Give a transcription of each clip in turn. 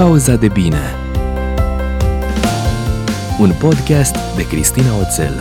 Pauza de bine Un podcast de Cristina Oțel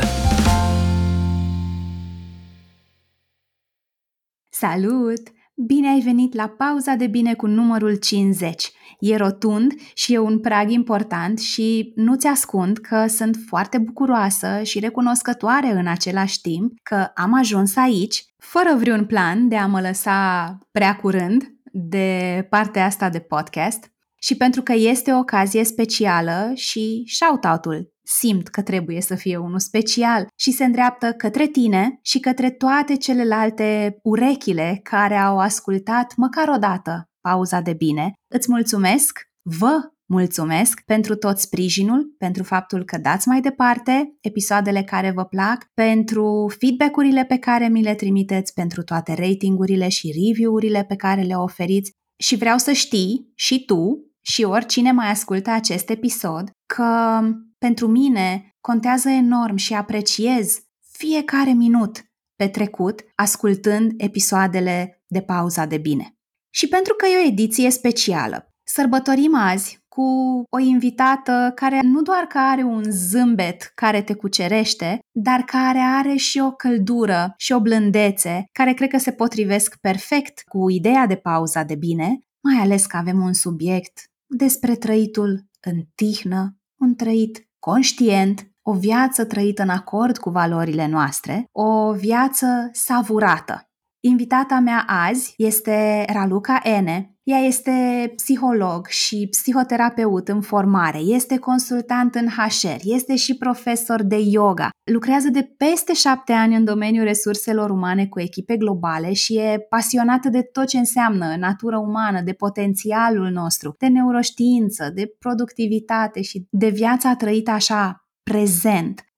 Salut! Bine ai venit la Pauza de bine cu numărul 50. E rotund și e un prag important și nu-ți ascund că sunt foarte bucuroasă și recunoscătoare în același timp că am ajuns aici fără vreun plan de a mă lăsa prea curând de partea asta de podcast și pentru că este o ocazie specială și shout-out-ul simt că trebuie să fie unul special și se îndreaptă către tine și către toate celelalte urechile care au ascultat măcar o dată pauza de bine. Îți mulțumesc, vă mulțumesc pentru tot sprijinul, pentru faptul că dați mai departe episoadele care vă plac, pentru feedback-urile pe care mi le trimiteți, pentru toate ratingurile și review-urile pe care le oferiți și vreau să știi și tu și oricine mai ascultă acest episod că pentru mine contează enorm și apreciez fiecare minut petrecut ascultând episoadele de pauza de bine. Și pentru că e o ediție specială, sărbătorim azi cu o invitată care nu doar că are un zâmbet care te cucerește, dar care are și o căldură și o blândețe care cred că se potrivesc perfect cu ideea de pauza de bine, mai ales că avem un subiect despre trăitul în tihnă, un trăit conștient, o viață trăită în acord cu valorile noastre, o viață savurată. Invitata mea azi este Raluca Ene. Ea este psiholog și psihoterapeut în formare, este consultant în HR, este și profesor de yoga. Lucrează de peste șapte ani în domeniul resurselor umane cu echipe globale și e pasionată de tot ce înseamnă natură umană, de potențialul nostru, de neuroștiință, de productivitate și de viața trăită așa prezent.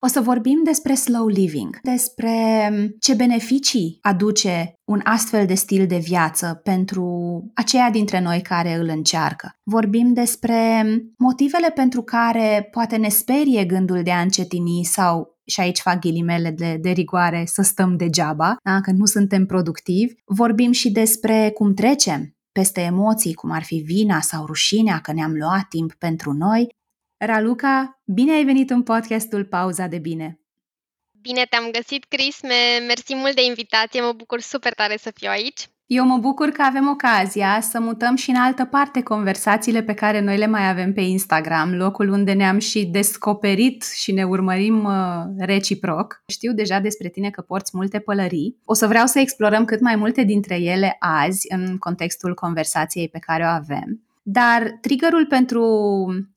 O să vorbim despre slow living, despre ce beneficii aduce un astfel de stil de viață pentru aceia dintre noi care îl încearcă. Vorbim despre motivele pentru care poate ne sperie gândul de a încetini sau și aici fac ghilimele de, de rigoare, să stăm degeaba, da? că nu suntem productivi. Vorbim și despre cum trecem peste emoții, cum ar fi vina sau rușinea că ne-am luat timp pentru noi Raluca, bine ai venit în podcastul Pauza de Bine! Bine te-am găsit, Chris. Mersi mult de invitație. Mă bucur super tare să fiu aici. Eu mă bucur că avem ocazia să mutăm și în altă parte conversațiile pe care noi le mai avem pe Instagram, locul unde ne-am și descoperit și ne urmărim uh, reciproc. Știu deja despre tine că porți multe pălării. O să vreau să explorăm cât mai multe dintre ele azi în contextul conversației pe care o avem. Dar triggerul pentru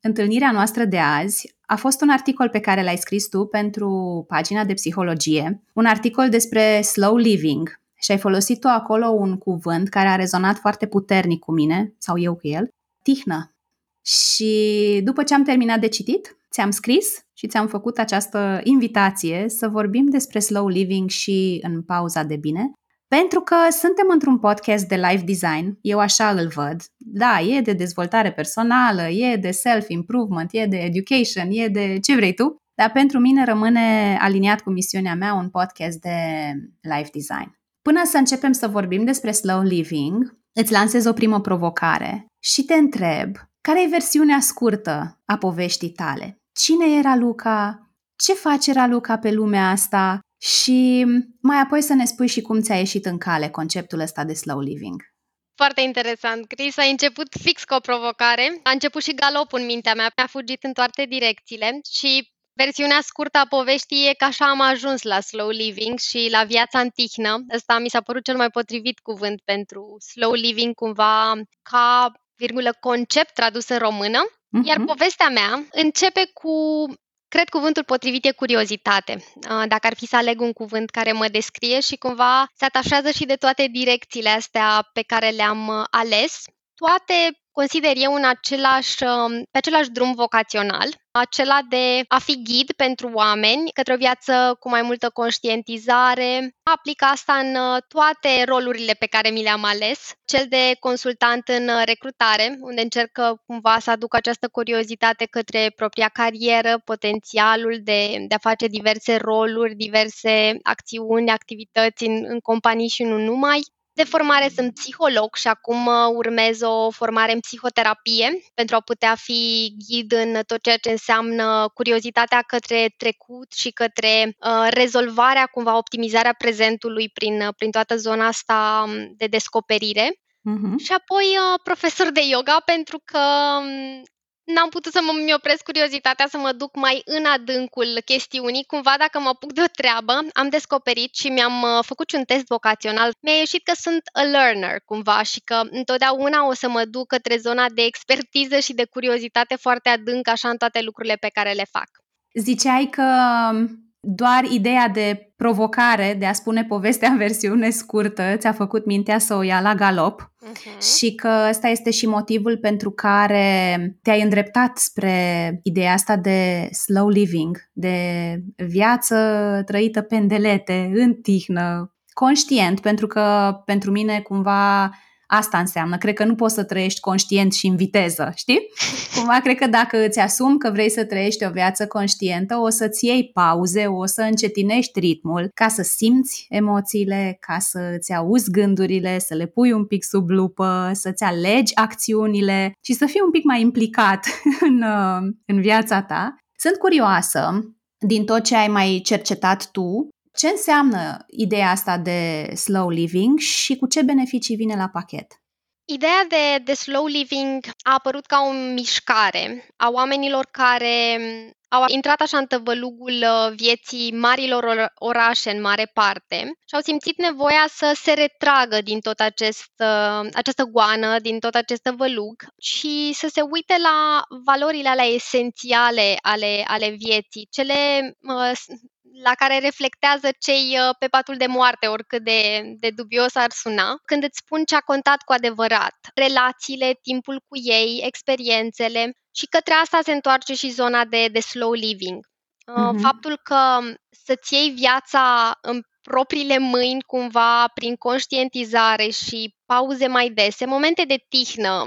întâlnirea noastră de azi a fost un articol pe care l-ai scris tu pentru pagina de psihologie, un articol despre slow living și ai folosit tu acolo un cuvânt care a rezonat foarte puternic cu mine, sau eu cu el, tihnă. Și după ce am terminat de citit, ți-am scris și ți-am făcut această invitație să vorbim despre slow living și în pauza de bine, pentru că suntem într-un podcast de life design, eu așa îl văd. Da, e de dezvoltare personală, e de self-improvement, e de education, e de ce vrei tu, dar pentru mine rămâne aliniat cu misiunea mea un podcast de life design. Până să începem să vorbim despre slow living, îți lansez o primă provocare și te întreb care e versiunea scurtă a poveștii tale? Cine era Luca? Ce face Raluca pe lumea asta? Și mai apoi să ne spui și cum ți-a ieșit în cale conceptul ăsta de slow living. Foarte interesant, Chris. A început fix cu o provocare. A început și galopul în mintea mea. Mi-a fugit în toate direcțiile și versiunea scurtă a poveștii e că așa am ajuns la slow living și la viața în tihnă. Ăsta mi s-a părut cel mai potrivit cuvânt pentru slow living, cumva ca virgulă concept tradus în română. Uh-huh. Iar povestea mea începe cu Cred cuvântul potrivit e curiozitate. Dacă ar fi să aleg un cuvânt care mă descrie și cumva se atașează și de toate direcțiile astea pe care le-am ales, toate consider eu în același, um, pe același drum vocațional, acela de a fi ghid pentru oameni către o viață cu mai multă conștientizare. Aplic asta în uh, toate rolurile pe care mi le-am ales. Cel de consultant în uh, recrutare, unde încerc uh, cumva să aduc această curiozitate către propria carieră, potențialul de, de a face diverse roluri, diverse acțiuni, activități în, în companii și nu numai De formare sunt psiholog și acum uh, urmez o formare în psihoterapie pentru a putea fi ghid în tot ceea ce înseamnă curiozitatea către trecut și către uh, rezolvarea, cumva optimizarea prezentului prin, uh, prin toată zona asta um, de descoperire. Uh-huh. Și apoi uh, profesor de yoga pentru că um, n-am putut să mă opresc curiozitatea să mă duc mai în adâncul chestiunii. Cumva, dacă mă apuc de o treabă, am descoperit și mi-am uh, făcut și un test vocațional. Mi-a ieșit că sunt a learner, cumva, și că întotdeauna o să mă duc către zona de expertiză și de curiozitate foarte adâncă, așa în toate lucrurile pe care le fac. Ziceai că doar ideea de provocare, de a spune povestea în versiune scurtă, ți-a făcut mintea să o ia la galop uh-huh. și că ăsta este și motivul pentru care te-ai îndreptat spre ideea asta de slow living, de viață trăită pendelete, în tihnă, conștient, pentru că pentru mine cumva Asta înseamnă. Cred că nu poți să trăiești conștient și în viteză, știi? Cumva cred că dacă îți asumi că vrei să trăiești o viață conștientă, o să-ți iei pauze, o să încetinești ritmul ca să simți emoțiile, ca să-ți auzi gândurile, să le pui un pic sub lupă, să-ți alegi acțiunile și să fii un pic mai implicat în, în viața ta. Sunt curioasă din tot ce ai mai cercetat tu, ce înseamnă ideea asta de slow living și cu ce beneficii vine la pachet? Ideea de, de slow living a apărut ca o mișcare a oamenilor care au intrat așa în tăvălugul uh, vieții marilor orașe în mare parte și au simțit nevoia să se retragă din tot acest, uh, această goană, din tot acest tăvălug și să se uite la valorile alea esențiale ale, ale vieții, cele uh, la care reflectează cei uh, pe patul de moarte, oricât de, de dubios ar suna, când îți spun ce a contat cu adevărat, relațiile, timpul cu ei, experiențele și către asta se întoarce și zona de, de slow living. Uh-huh. Faptul că să-ți iei viața în propriile mâini cumva prin conștientizare și pauze mai dese, momente de tihnă.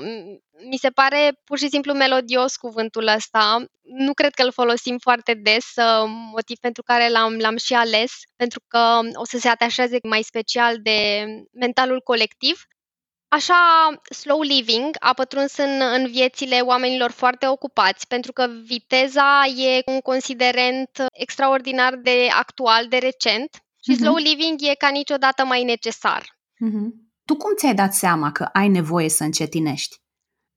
Mi se pare pur și simplu melodios cuvântul ăsta. Nu cred că îl folosim foarte des, uh, motiv pentru care l-am, l-am și ales, pentru că o să se atașeze mai special de mentalul colectiv. Așa, slow living a pătruns în, în viețile oamenilor foarte ocupați, pentru că viteza e un considerent extraordinar de actual, de recent, și uh-huh. slow living e ca niciodată mai necesar. Uh-huh. Tu cum ți-ai dat seama că ai nevoie să încetinești?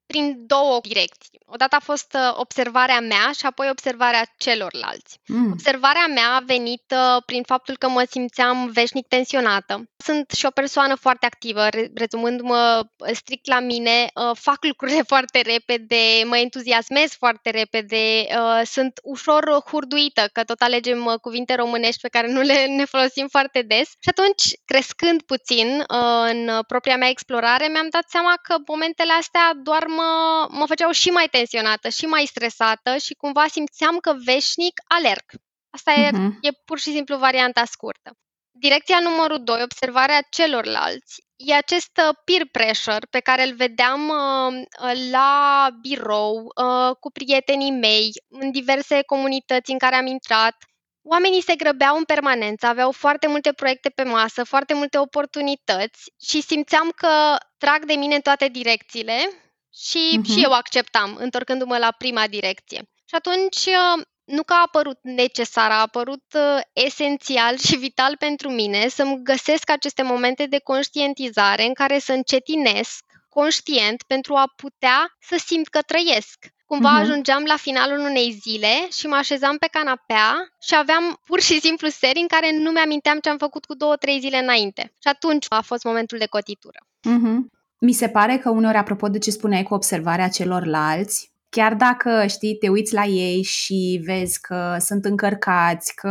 Prin două direcții. Odată a fost uh, observarea mea și apoi observarea celorlalți. Mm. Observarea mea a venit uh, prin faptul că mă simțeam veșnic tensionată. Sunt și o persoană foarte activă, rezumându-mă uh, strict la mine, fac lucrurile foarte repede, mă entuziasmez foarte repede, sunt ușor hurduită, că tot alegem cuvinte românești pe care nu le ne folosim foarte des. Și atunci, crescând puțin în propria mea explorare, mi-am dat seama că momentele astea doar mă, mă făceau și mai tensionată și mai stresată și cumva simțeam că veșnic alerg. Asta uh-huh. e, mhm. e pur și simplu varianta scurtă. Direcția numărul 2, observarea celorlalți, e acest uh, peer pressure pe care îl vedeam uh, la birou, uh, cu prietenii mei, în diverse comunități în care am intrat. Oamenii se grăbeau în permanență, aveau foarte multe proiecte pe masă, foarte multe oportunități și simțeam că trag de mine în toate direcțiile și, uh-huh. și eu acceptam, întorcându-mă la prima direcție. Și atunci, uh, nu că a apărut necesar, a apărut uh, esențial și vital pentru mine să-mi găsesc aceste momente de conștientizare în care să încetinesc conștient pentru a putea să simt că trăiesc. Cumva uh-huh. ajungeam la finalul unei zile și mă așezam pe canapea și aveam pur și simplu seri în care nu mi-aminteam ce am făcut cu două, trei zile înainte. Și atunci a fost momentul de cotitură. Uh-huh. Mi se pare că uneori, apropo de ce spuneai cu observarea celorlalți, chiar dacă, știi, te uiți la ei și vezi că sunt încărcați, că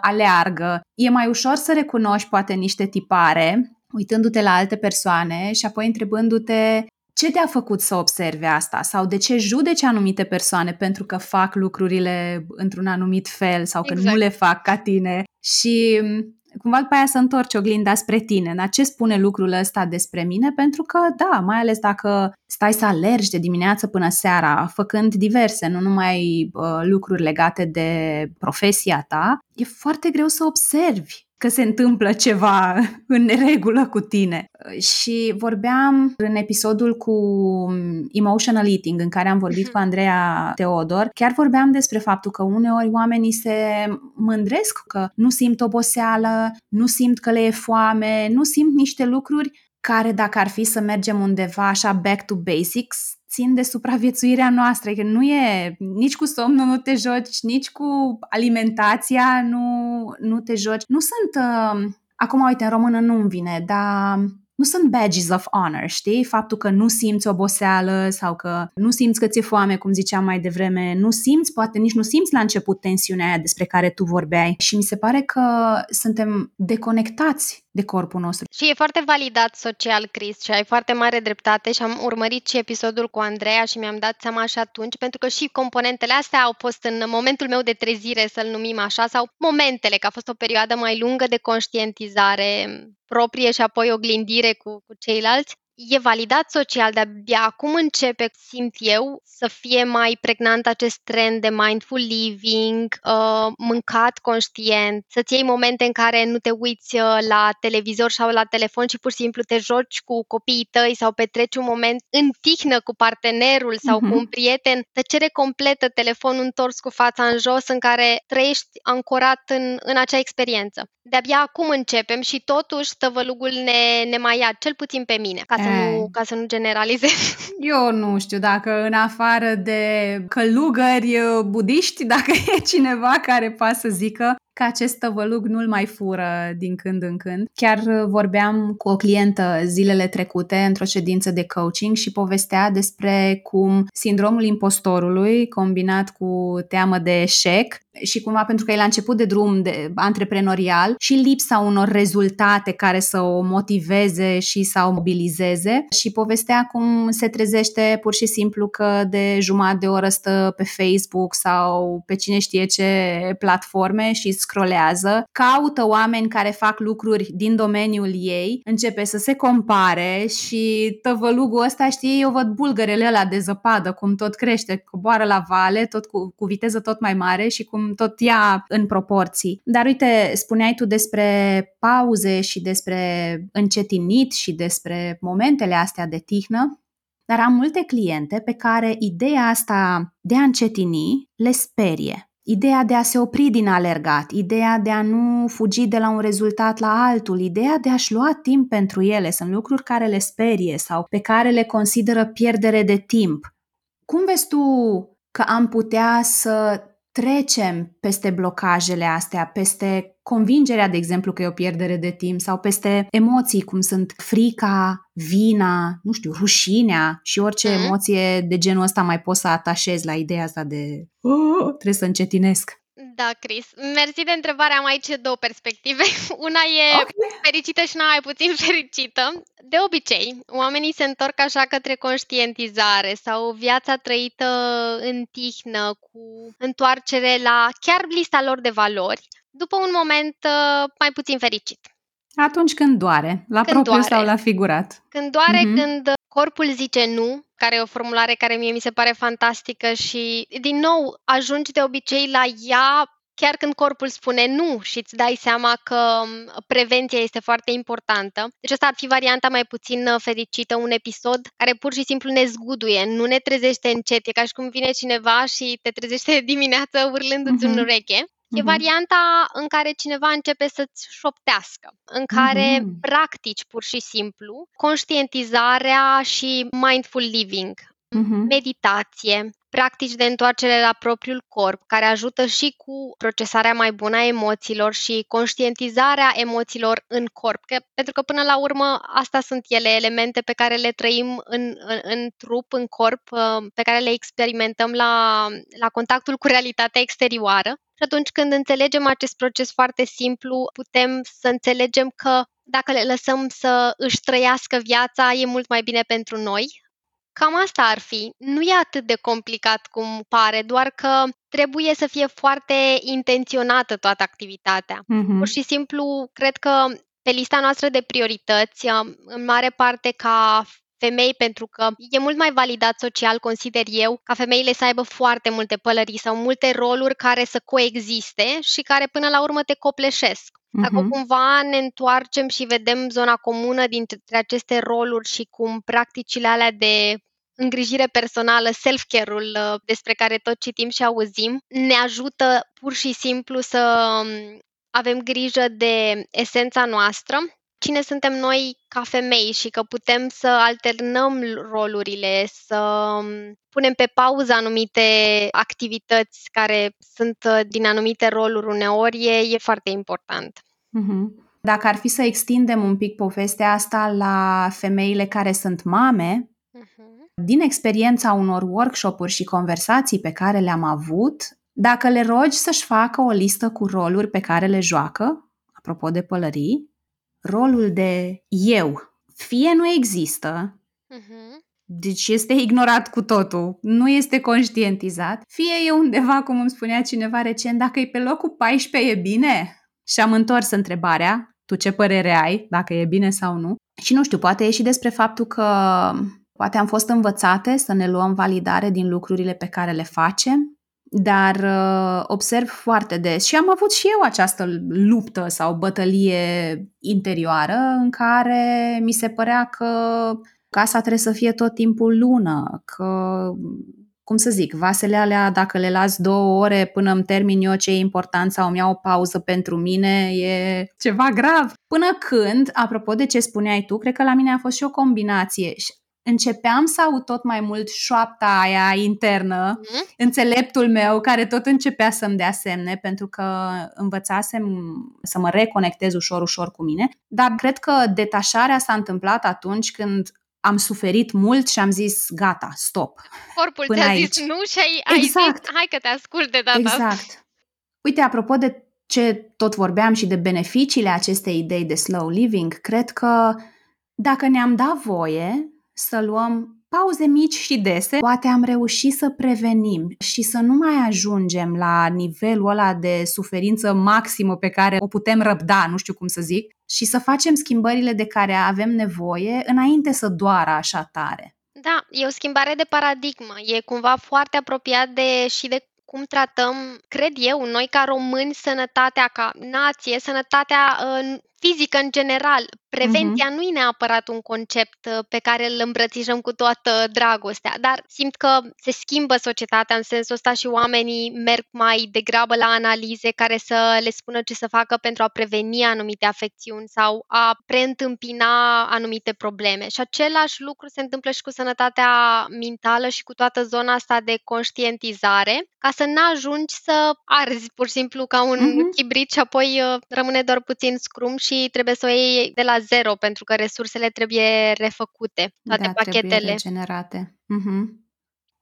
aleargă, e mai ușor să recunoști poate niște tipare, uitându-te la alte persoane și apoi întrebându-te ce te-a făcut să observe asta sau de ce judeci anumite persoane pentru că fac lucrurile într-un anumit fel sau că exact. nu le fac ca tine. Și cumva după aia să întorci oglinda spre tine. Dar ce spune lucrul ăsta despre mine? Pentru că, da, mai ales dacă stai să alergi de dimineață până seara, făcând diverse, nu numai uh, lucruri legate de profesia ta, e foarte greu să observi că se întâmplă ceva în neregulă cu tine. Și vorbeam în episodul cu Emotional Eating, în care am vorbit cu Andreea Teodor, chiar vorbeam despre faptul că uneori oamenii se mândresc că nu simt oboseală, nu simt că le e foame, nu simt niște lucruri care dacă ar fi să mergem undeva așa back to basics, țin de supraviețuirea noastră, că nu e nici cu somnul nu te joci, nici cu alimentația nu, nu te joci. Nu sunt, uh, acum uite, în română nu-mi vine, dar nu sunt badges of honor, știi? Faptul că nu simți oboseală sau că nu simți că ți-e foame, cum ziceam mai devreme, nu simți, poate nici nu simți la început tensiunea aia despre care tu vorbeai. Și mi se pare că suntem deconectați de corpul nostru. Și e foarte validat social, Chris, și ai foarte mare dreptate și am urmărit și episodul cu Andreea și mi-am dat seama și atunci, pentru că și componentele astea au fost în momentul meu de trezire, să-l numim așa, sau momentele, că a fost o perioadă mai lungă de conștientizare proprie și apoi oglindire cu, cu ceilalți e validat social, dar de acum începe, simt eu, să fie mai pregnant acest trend de mindful living, uh, mâncat conștient, să-ți iei momente în care nu te uiți uh, la televizor sau la telefon și pur și simplu te joci cu copiii tăi sau petreci un moment în tihnă cu partenerul sau uh-huh. cu un prieten, tăcere completă, telefonul întors cu fața în jos, în care trăiești ancorat în, în acea experiență. De-abia acum începem și totuși tăvălugul ne, ne mai ia, cel puțin pe mine, ca să nu, ca să nu generalizez. Eu nu știu dacă în afară de călugări uh, budiști, dacă e cineva care poate să zică că acest tăvălug nu-l mai fură din când în când. Chiar uh, vorbeam cu o clientă zilele trecute într-o ședință de coaching și povestea despre cum sindromul impostorului combinat cu teamă de eșec și cumva pentru că e la început de drum de antreprenorial și lipsa unor rezultate care să o motiveze și să o mobilizeze și povestea cum se trezește pur și simplu că de jumătate de oră stă pe Facebook sau pe cine știe ce platforme și scrolează, caută oameni care fac lucruri din domeniul ei, începe să se compare și tăvălugul ăsta, știi, eu văd bulgărele ăla de zăpadă, cum tot crește, coboară la vale, tot cu, cu viteză tot mai mare și cum tot ia în proporții. Dar uite, spuneai tu despre pauze și despre încetinit și despre momentele astea de tihnă, dar am multe cliente pe care ideea asta de a încetini le sperie Ideea de a se opri din alergat, ideea de a nu fugi de la un rezultat la altul, ideea de a-și lua timp pentru ele, sunt lucruri care le sperie sau pe care le consideră pierdere de timp. Cum vezi tu că am putea să trecem peste blocajele astea, peste convingerea, de exemplu, că e o pierdere de timp sau peste emoții cum sunt frica, vina, nu știu, rușinea și orice mm. emoție de genul ăsta mai poți să atașezi la ideea asta de oh, trebuie să încetinesc. Da, Chris. Mersi de întrebare. Am aici două perspective. Una e okay. fericită și una mai puțin fericită. De obicei, oamenii se întorc așa către conștientizare sau viața trăită în tihnă, cu întoarcere la chiar lista lor de valori, după un moment uh, mai puțin fericit. Atunci când doare, la când propriu doare. sau la figurat. Când doare, mm-hmm. când corpul zice nu, care e o formulare care mie mi se pare fantastică și, din nou, ajungi de obicei la ea chiar când corpul spune nu și îți dai seama că um, prevenția este foarte importantă. Deci asta ar fi varianta mai puțin uh, fericită, un episod care pur și simplu ne zguduie, nu ne trezește încet, e ca și cum vine cineva și te trezește dimineața urlându-ți mm-hmm. în ureche. E varianta în care cineva începe să-ți șoptească, în care mm-hmm. practici pur și simplu conștientizarea și mindful living, mm-hmm. meditație, practici de întoarcere la propriul corp, care ajută și cu procesarea mai bună a emoțiilor și conștientizarea emoțiilor în corp. Că, pentru că, până la urmă, asta sunt ele, elemente pe care le trăim în, în, în trup, în corp, uh, pe care le experimentăm la, la contactul cu realitatea exterioară. Și atunci când înțelegem acest proces foarte simplu, putem să înțelegem că dacă le lăsăm să își trăiască viața, e mult mai bine pentru noi, Cam asta ar fi. Nu e atât de complicat cum pare, doar că trebuie să fie foarte intenționată toată activitatea. Mm-hmm. Pur și simplu, cred că pe lista noastră de priorități, în mare parte ca femei, pentru că e mult mai validat social, consider eu, ca femeile să aibă foarte multe pălării sau multe roluri care să coexiste și care până la urmă te copleșesc. Dacă Mhm. cumva ne întoarcem și vedem zona comună dintre aceste roluri și cum practicile alea de îngrijire personală, self-care-ul uh, despre care tot citim și auzim, ne ajută pur și simplu să um, avem grijă de esența noastră, cine suntem noi ca femei și că putem să alternăm rolurile, să um, punem pe pauză anumite activități care sunt uh, din anumite roluri uneori, e, e foarte important. Mhm. Dacă ar fi să extindem un pic povestea asta la femeile care sunt mame, Mhm. din experiența unor workshop-uri și conversații pe care le-am avut, dacă le rogi să-și facă o listă cu roluri pe care le joacă, apropo de pălării, rolul de eu, fie nu există, Mhm. deci este ignorat cu totul, nu este conștientizat, fie e undeva, cum îmi spunea cineva recent, dacă e pe locul 14 e bine? Și am întors întrebarea, tu ce părere ai, dacă e bine sau nu? Și nu știu, poate e și despre faptul că poate am fost învățate să ne luăm validare din lucrurile pe care le facem, dar uh, observ foarte des și am avut și eu această luptă sau bătălie interioară în care mi se părea că casa trebuie să fie tot timpul lună, că, cum să zic, vasele alea, dacă le las două ore până îmi termin eu ce e important sau îmi iau o pauză pentru mine, e ceva grav. Până când, apropo de ce spuneai tu, cred că la mine a fost și o combinație. Și Începeam să aud tot mai mult șoapta aia internă, Mhm. înțeleptul meu, care tot începea să-mi dea semne, pentru că învățasem să mă reconectez ușor, ușor cu mine. Dar cred că detașarea s-a întâmplat atunci când am suferit mult și am zis, gata, stop. Corpul Până ți-a aici. zis nu și ai, ai Exact. zis hai că te ascult de data asta. Exact. Uite, apropo de ce tot vorbeam și de beneficiile acestei idei de slow living, cred că dacă ne-am dat voie să luăm pauze mici și dese, poate am reușit să prevenim și să nu mai ajungem la nivelul ăla de suferință maximă pe care o putem răbda, nu știu cum să zic, și să facem schimbările de care avem nevoie înainte să doară așa tare. Da, e o schimbare de paradigmă. E cumva foarte apropiat de și de cum tratăm, cred eu, noi ca români, sănătatea ca nație, sănătatea uh, fizică în general. Prevenția Mhm. nu e neapărat un concept uh, pe care îl îmbrățișăm cu toată dragostea, dar simt că se schimbă societatea în sensul ăsta și oamenii merg mai degrabă la analize care să le spună ce să facă pentru a preveni anumite afecțiuni sau a preîntâmpina anumite probleme. Și același lucru se întâmplă și cu sănătatea mentală și cu toată zona asta de conștientizare, ca să n-ajungi să arzi pur și simplu ca un Mhm. chibrit și apoi uh, rămâne doar puțin scrum și trebuie să o iei de la zero pentru că resursele trebuie refăcute, toate da, trebuie pachetele. regenerate. Mhm.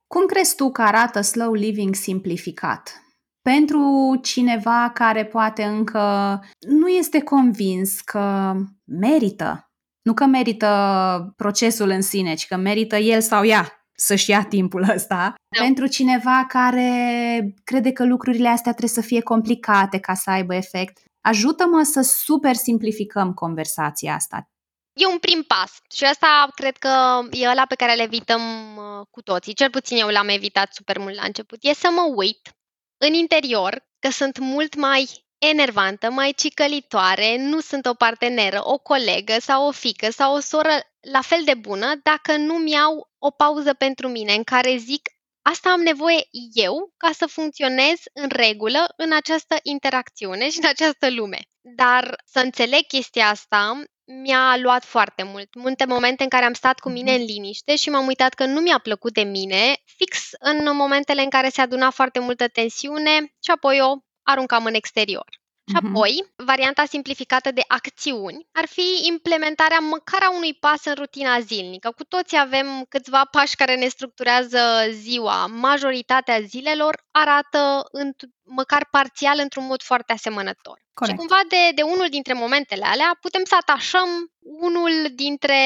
Cum crezi tu că arată slow living simplificat? Pentru cineva care poate încă nu este convins că merită, nu că merită procesul în sine, ci că merită el sau ea să-și ia timpul ăsta. Da. Pentru cineva care crede că lucrurile astea trebuie să fie complicate ca să aibă efect, ajută-mă să super simplificăm conversația asta. E un prim pas și asta cred că e ăla pe care le evităm uh, cu toții, cel puțin eu l-am evitat super mult la început, e să mă uit în interior că sunt mult mai enervantă, mai cicălitoare, nu sunt o parteneră, o colegă sau o fică sau o soră la fel de bună dacă nu-mi iau o pauză pentru mine în care zic asta am nevoie eu ca să funcționez în regulă în această interacțiune și în această lume. Dar să înțeleg chestia asta mi-a luat foarte mult. Multe momente în care am stat cu mine în liniște și m-am uitat că nu mi-a plăcut de mine, fix în momentele în care se aduna foarte multă tensiune și apoi o aruncam în exterior. Și Mhm. apoi, varianta simplificată de acțiuni ar fi implementarea măcar a unui pas în rutina zilnică. Cu toții avem câțiva pași care ne structurează ziua. Majoritatea zilelor arată înt- măcar parțial într-un mod foarte asemănător. Corect. Și cumva de, de unul dintre momentele alea putem să atașăm unul dintre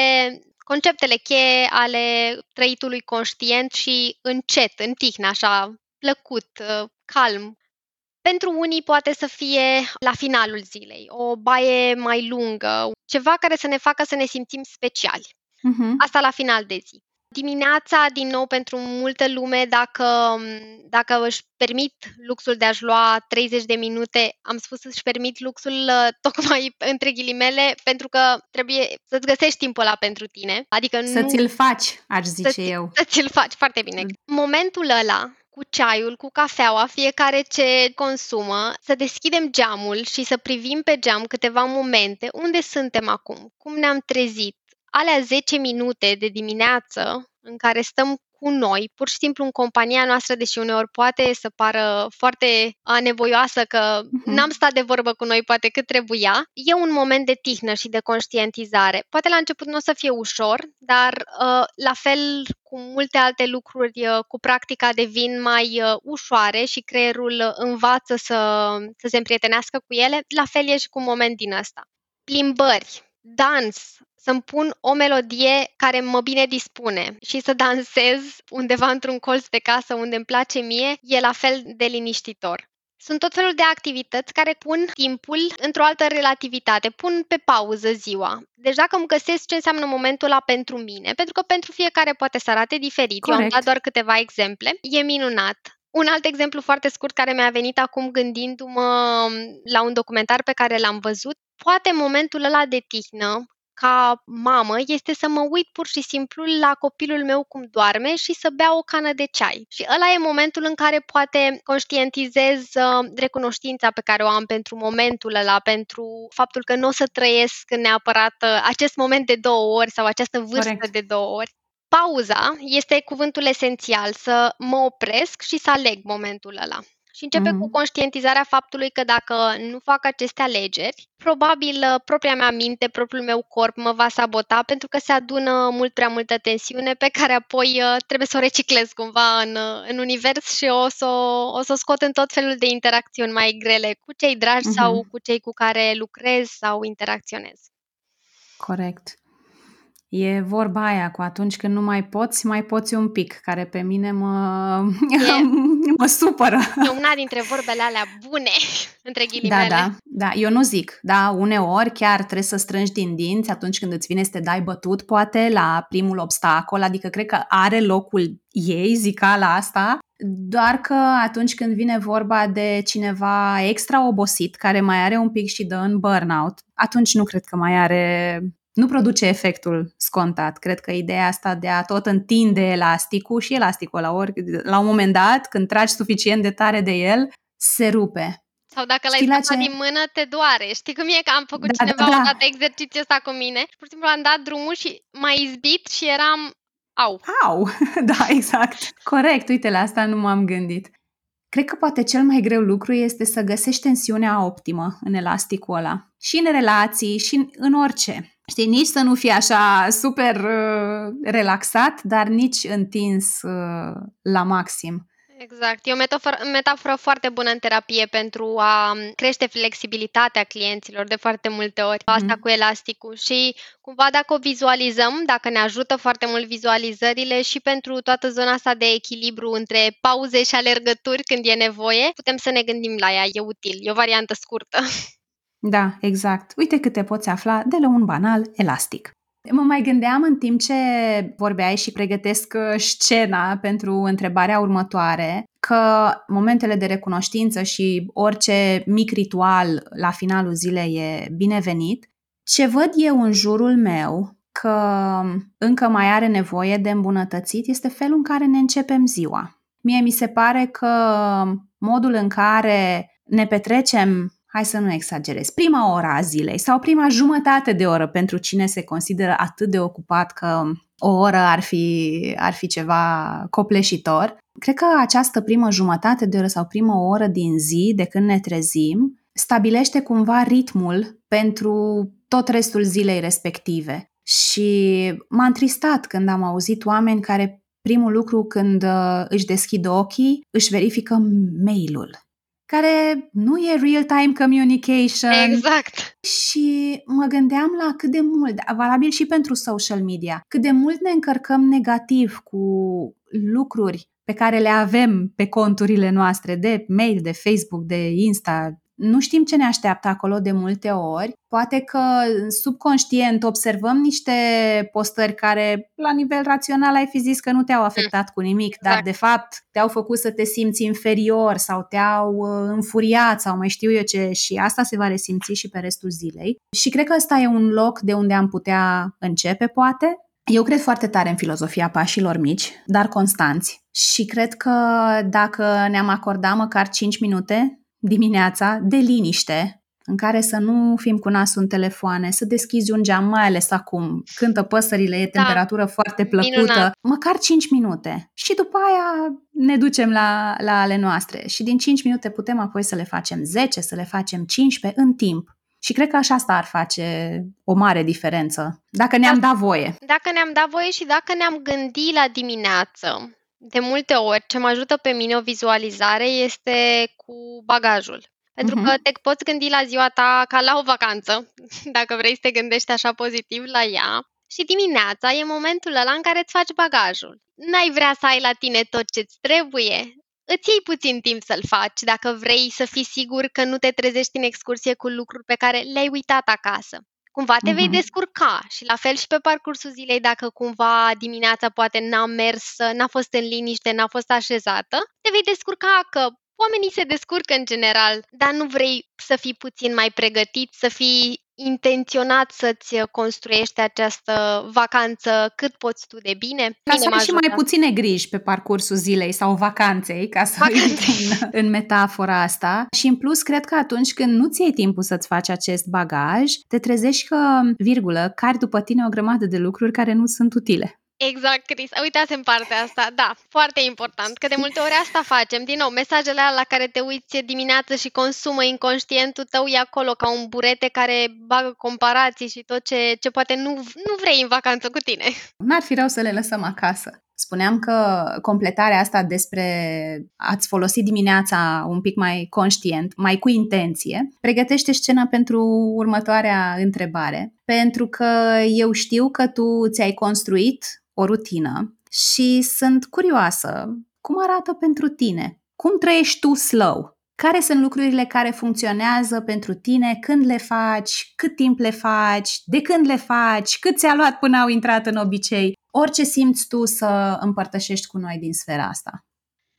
conceptele cheie ale trăitului conștient și încet, în tihnă, așa, plăcut, uh, calm. Pentru unii poate să fie la finalul zilei, o baie mai lungă, ceva care să ne facă să ne simțim speciali. Mhm. Asta la final de zi. Dimineața, din nou, pentru multă lume, dacă, dacă își permit luxul de a-și lua 30 de minute, am spus să-și permit luxul uh, tocmai între ghilimele, pentru că trebuie să-ți găsești timpul ăla pentru tine. Adică să nu... ți-l faci, aș zice să eu. Să ți-l faci, foarte bine. Momentul ăla cu ceaiul, cu cafeaua, fiecare ce consumă, să deschidem geamul și să privim pe geam câteva momente. Unde suntem acum, cum ne-am trezit, alea 10 minute de dimineață în care stăm cu noi, pur și simplu în compania noastră, deși uneori poate să pară foarte anevoioasă că uh-huh. n-am stat de vorbă cu noi poate cât trebuia, e un moment de tihnă și de conștientizare. Poate la început nu o să fie ușor, dar uh, la fel cu multe alte lucruri, uh, cu practica devin mai uh, ușoare și creierul învață să, să se împrietenească cu ele, la fel e și cu un moment din ăsta. Plimbări, dans, să-mi pun o melodie care mă bine dispune și să dansez undeva într-un colț de casă unde îmi place mie, e la fel de liniștitor. Sunt tot felul de activități care pun timpul într-o altă relativitate, pun pe pauză ziua. Deci dacă îmi găsesc ce înseamnă momentul ăla pentru mine, pentru că pentru fiecare poate să arate diferit, Corect. eu am dat doar câteva exemple, e minunat. Un alt exemplu foarte scurt care mi-a venit acum gândindu-mă la un documentar pe care l-am văzut, poate momentul ăla de tihnă ca mamă este să mă uit pur și simplu la copilul meu cum doarme și să bea o cană de ceai. Și ăla e momentul în care poate conștientizez uh, recunoștința pe care o am pentru momentul ăla, pentru faptul că nu o să trăiesc neapărat uh, acest moment de două ori sau această vârstă Correct. de două ori. Pauza este cuvântul esențial, să mă opresc și să aleg momentul ăla. Și începe mm-hmm. cu conștientizarea faptului că dacă nu fac aceste alegeri, probabil uh, propria mea minte, propriul meu corp mă va sabota pentru că se adună mult prea multă tensiune pe care apoi uh, trebuie să o reciclez cumva în, uh, în univers și o să o să o scot în tot felul de interacțiuni mai grele cu cei dragi mm-hmm. sau cu cei cu care lucrez sau interacționez. Corect. E vorba aia cu atunci când nu mai poți, mai poți un pic, care pe mine mă, e, mă supără. E una dintre vorbele alea bune, între ghilimele. Da, da, da. Eu nu zic, da, uneori chiar trebuie să strângi din dinți atunci când îți vine să te dai bătut, poate, la primul obstacol, adică cred că are locul ei, zicala asta, doar că atunci când vine vorba de cineva extra obosit, care mai are un pic și dă în burnout, atunci nu cred că mai are nu produce efectul scontat. Cred că ideea asta de a tot întinde elasticul și elasticul la, ori, la un moment dat, când tragi suficient de tare de el, se rupe. Sau dacă l-ai scăpat ce... din mână, te doare. Știi cum e că am făcut da, cineva da, da. o dată exercițiul ăsta cu mine și pur și simplu am dat drumul și m-a izbit și eram au. Au, da, exact. Corect, uite, la asta nu m-am gândit. Cred că poate cel mai greu lucru este să găsești tensiunea optimă în elasticul ăla. Și în relații, și în orice. Știi, nici să nu fii așa super uh, relaxat, dar nici întins uh, la maxim. Exact. E o metaforă, metaforă foarte bună în terapie pentru a crește flexibilitatea clienților de foarte multe ori. Asta mm-hmm. cu elasticul. Și cumva dacă o vizualizăm, dacă ne ajută foarte mult vizualizările și pentru toată zona asta de echilibru între pauze și alergături când e nevoie, putem să ne gândim la ea. E util. E o variantă scurtă. Da, exact. Uite câte poți afla de la un banal elastic. Mă mai gândeam în timp ce vorbeai și pregătesc uh, scena pentru întrebarea următoare că momentele de recunoștință și orice mic ritual la finalul zilei e binevenit. Ce văd eu în jurul meu că încă mai are nevoie de îmbunătățit este felul în care ne începem ziua. Mie mi se pare că modul în care ne petrecem hai să nu exagerez, prima ora a zilei sau prima jumătate de oră pentru cine se consideră atât de ocupat că o oră ar fi, ar fi ceva copleșitor. Cred că această primă jumătate de oră sau primă oră din zi, de când ne trezim, stabilește cumva ritmul pentru tot restul zilei respective. Și m-a întristat când am auzit oameni care primul lucru când uh, își deschid ochii, își verifică mail-ul care nu e real-time communication. Exact. Și mă gândeam la cât de mult, valabil și pentru social media, cât de mult ne încărcăm negativ cu lucruri pe care le avem pe conturile noastre de mail, de Facebook, de Insta, nu știm ce ne așteaptă acolo de multe ori. Poate că subconștient observăm niște postări care, la nivel rațional, ai fi zis că nu te-au afectat cu nimic, dar Exact. de fapt te-au făcut să te simți inferior sau te-au uh, înfuriat sau mai știu eu ce și asta se va resimți și pe restul zilei. Și cred că ăsta e un loc de unde am putea începe, poate, eu cred foarte tare în filozofia pașilor mici, dar constanți. Și cred că dacă ne-am acordat măcar 5 minute dimineața de liniște, în care să nu fim cu nasul în telefoane, să deschizi un geam, mai ales acum, cântă păsările, e Da. temperatură foarte plăcută, Minunat. măcar 5 minute. Și după aia ne ducem la, la ale noastre. Și din 5 minute putem apoi să le facem 10, să le facem 15 în timp. Și cred că așa asta ar face o mare diferență, dacă ne-am Da. dat voie. Dacă ne-am dat voie și dacă ne-am gândit la dimineață, de multe ori ce mă ajută pe mine o vizualizare este cu bagajul. Pentru Mhm. că te poți gândi la ziua ta ca la o vacanță, dacă vrei să te gândești așa pozitiv la ea. Și dimineața e momentul ăla în care îți faci bagajul. N-ai vrea să ai la tine tot ce-ți trebuie? Îți iei puțin timp să-l faci dacă vrei să fii sigur că nu te trezești în excursie cu lucruri pe care le-ai uitat acasă. Cumva te vei Mhm. descurca și la fel și pe parcursul zilei dacă cumva dimineața poate n-a mers, n-a fost în liniște, n-a fost așezată, te vei descurca că oamenii se descurcă în general, dar nu vrei să fii puțin mai pregătit, să fii intenționat să-ți construiești această vacanță cât poți tu de bine. Ca Mine să mă ai și mai ajută. puține griji pe parcursul zilei sau vacanței, ca să Vacanței. intru în, în metafora asta. Și în plus, cred că atunci când nu ți iei timpul să-ți faci acest bagaj, te trezești că, virgulă, cari după tine o grămadă de lucruri care nu sunt utile. Exact, Cris. Uitați în partea asta. Da, foarte important, că de multe ori asta facem. Din nou, mesajele alea la care te uiți dimineață și consumă inconștientul tău e acolo ca un burete care bagă comparații și tot ce, ce poate nu, nu vrei în vacanță cu tine. N-ar fi rău să le lăsăm acasă. Spuneam că completarea asta despre ați folosi dimineața un pic mai conștient, mai cu intenție, pregătește scena pentru următoarea întrebare. Pentru că eu știu că tu ți-ai construit o rutină și sunt curioasă cum arată pentru tine. Cum trăiești tu slow? Care sunt lucrurile care funcționează pentru tine, când le faci, cât timp le faci, de când le faci, cât ți-a luat până au intrat în obicei? Orice simți tu să împărtășești cu noi din sfera asta.